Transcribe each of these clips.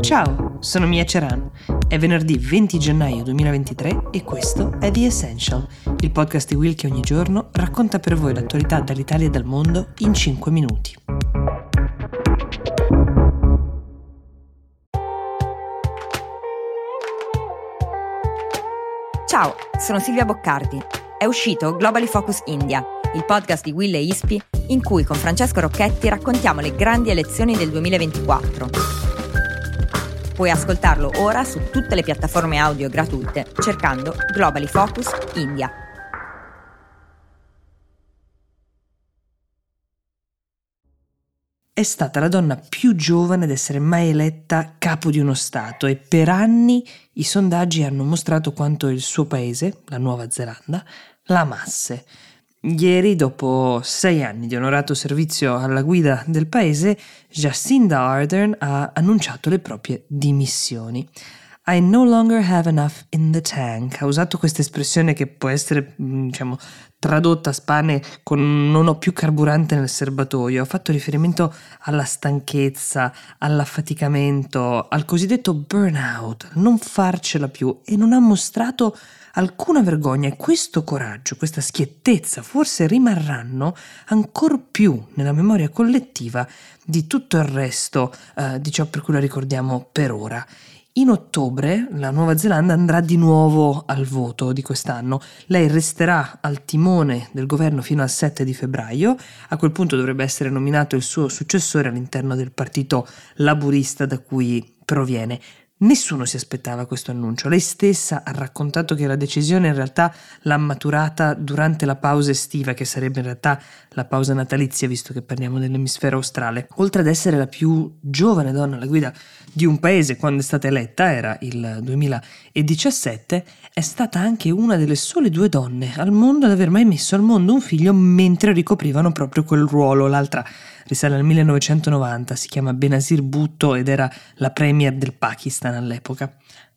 Ciao, sono Mia Ceran. È venerdì 20 gennaio 2023 e questo è The Essential, il podcast di Will che ogni giorno racconta per voi l'attualità dall'Italia e dal mondo in 5 minuti. Ciao, sono Silvia Boccardi. È uscito Globally Focus India, il podcast di Will e Ispi in cui con Francesco Rocchetti raccontiamo le grandi elezioni del 2024 Puoi ascoltarlo ora su tutte le piattaforme audio gratuite cercando Globally Focus India. È stata la donna più giovane ad essere mai eletta capo di uno Stato e per anni i sondaggi hanno mostrato quanto il suo paese, la Nuova Zelanda, la amasse. Ieri, dopo sei anni di onorato servizio alla guida del paese, Jacinda Ardern ha annunciato le proprie dimissioni. I no longer have enough in the tank. Ha usato questa espressione che può essere, mm, diciamo, tradotta a spane con non ho più carburante nel serbatoio. Ha fatto riferimento alla stanchezza, all'affaticamento, al cosiddetto burnout, non farcela più e non ha mostrato alcuna vergogna e questo coraggio, questa schiettezza forse rimarranno ancor più nella memoria collettiva di tutto il resto eh, di ciò per cui la ricordiamo per ora. In ottobre la Nuova Zelanda andrà di nuovo al voto di quest'anno. Lei resterà al timone del governo fino al 7 di febbraio. A quel punto dovrebbe essere nominato il suo successore all'interno del partito laburista da cui proviene. Nessuno si aspettava questo annuncio. Lei stessa ha raccontato che la decisione in realtà l'ha maturata durante la pausa estiva, che sarebbe in realtà la pausa natalizia, visto che parliamo dell'emisfero australe. Oltre ad essere la più giovane donna alla guida di un paese quando è stata eletta, era il 2017, è stata anche una delle sole due donne al mondo ad aver mai messo al mondo un figlio mentre ricoprivano proprio quel ruolo. L'altra risale al 1990, si chiama Benazir Bhutto ed era la premier del Pakistan all'epoca.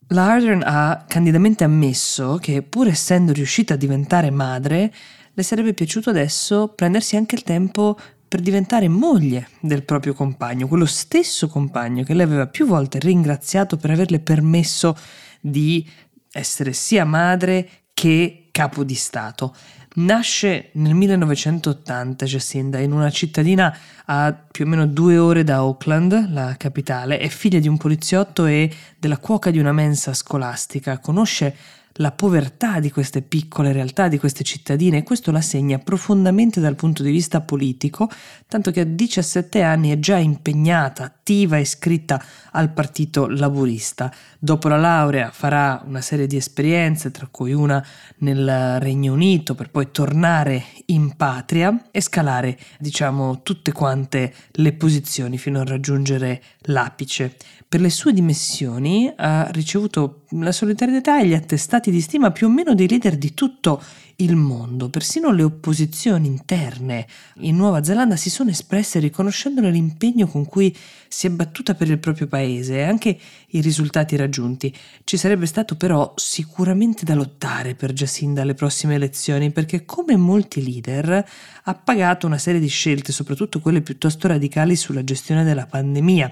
La Ardern ha candidamente ammesso che, pur essendo riuscita a diventare madre, le sarebbe piaciuto adesso prendersi anche il tempo per diventare moglie del proprio compagno, quello stesso compagno che lei aveva più volte ringraziato per averle permesso di essere sia madre che capo di Stato. Nasce nel 1980 Jacinda in una cittadina a più o meno due ore da Auckland, la capitale, è figlia di un poliziotto e della cuoca di una mensa scolastica, conosce la povertà di queste piccole realtà, di queste cittadine e questo la segna profondamente dal punto di vista politico, tanto che a 17 anni è già impegnata, attiva e iscritta al partito laburista. Dopo la laurea farà una serie di esperienze, tra cui una nel Regno Unito, per poi tornare in patria e scalare, diciamo, tutte quante le posizioni fino a raggiungere l'apice. Per le sue dimissioni ha ricevuto la solidarietà e gli attestati di stima più o meno dei leader di tutto il mondo. Persino le opposizioni interne in Nuova Zelanda si sono espresse riconoscendole l'impegno con cui si è battuta per il proprio paese e anche i risultati raggiunti. Ci sarebbe stato però sicuramente da lottare per Jacinda alle prossime elezioni perché come molti leader ha pagato una serie di scelte, soprattutto quelle piuttosto radicali sulla gestione della pandemia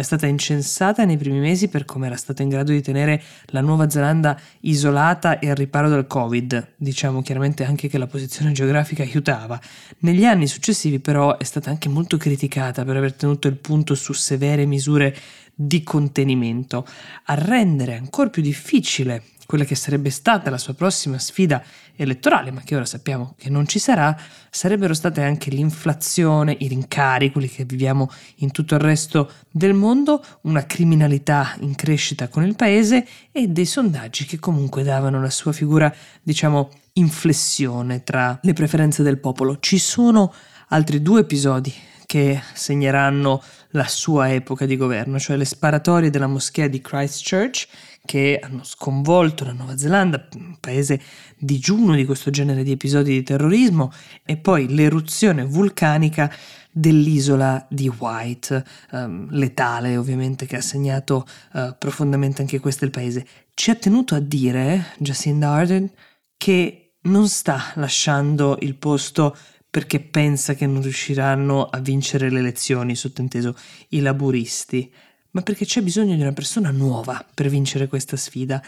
è stata incensata nei primi mesi per come era stata in grado di tenere la Nuova Zelanda isolata e al riparo dal Covid, diciamo chiaramente anche che la posizione geografica aiutava. Negli anni successivi però è stata anche molto criticata per aver tenuto il punto su severe misure di contenimento, a rendere ancora più difficile quella che sarebbe stata la sua prossima sfida elettorale, ma che ora sappiamo che non ci sarà, sarebbero state anche l'inflazione, i rincari, quelli che viviamo in tutto il resto del mondo, una criminalità in crescita con il paese e dei sondaggi che comunque davano la sua figura, diciamo, inflessione tra le preferenze del popolo. Ci sono altri due episodi che segneranno la sua epoca di governo, cioè le sparatorie della moschea di Christchurch che hanno sconvolto la Nuova Zelanda, un paese digiuno di questo genere di episodi di terrorismo, e poi l'eruzione vulcanica dell'isola di White, um, letale ovviamente che ha segnato uh, profondamente anche questo il paese. Ci ha tenuto a dire Jacinda Ardern che non sta lasciando il posto perché pensa che non riusciranno a vincere le elezioni, sottinteso i laburisti, ma perché c'è bisogno di una persona nuova per vincere questa sfida.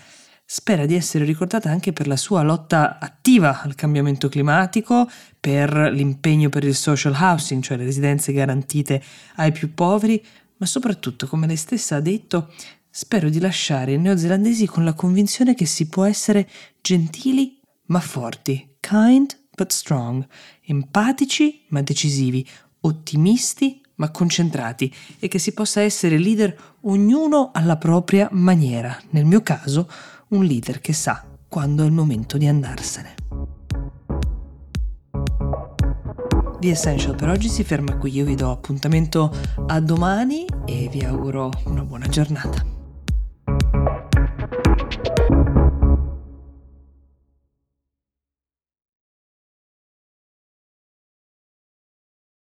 Spera di essere ricordata anche per la sua lotta attiva al cambiamento climatico, per l'impegno per il social housing, cioè le residenze garantite ai più poveri, ma soprattutto, come lei stessa ha detto, spero di lasciare i neozelandesi con la convinzione che si può essere gentili ma forti, kind but strong, empatici ma decisivi, ottimisti ma concentrati e che si possa essere leader ognuno alla propria maniera. Nel mio caso, un leader che sa quando è il momento di andarsene. The Essential per oggi si ferma qui, io vi do appuntamento a domani e vi auguro una buona giornata.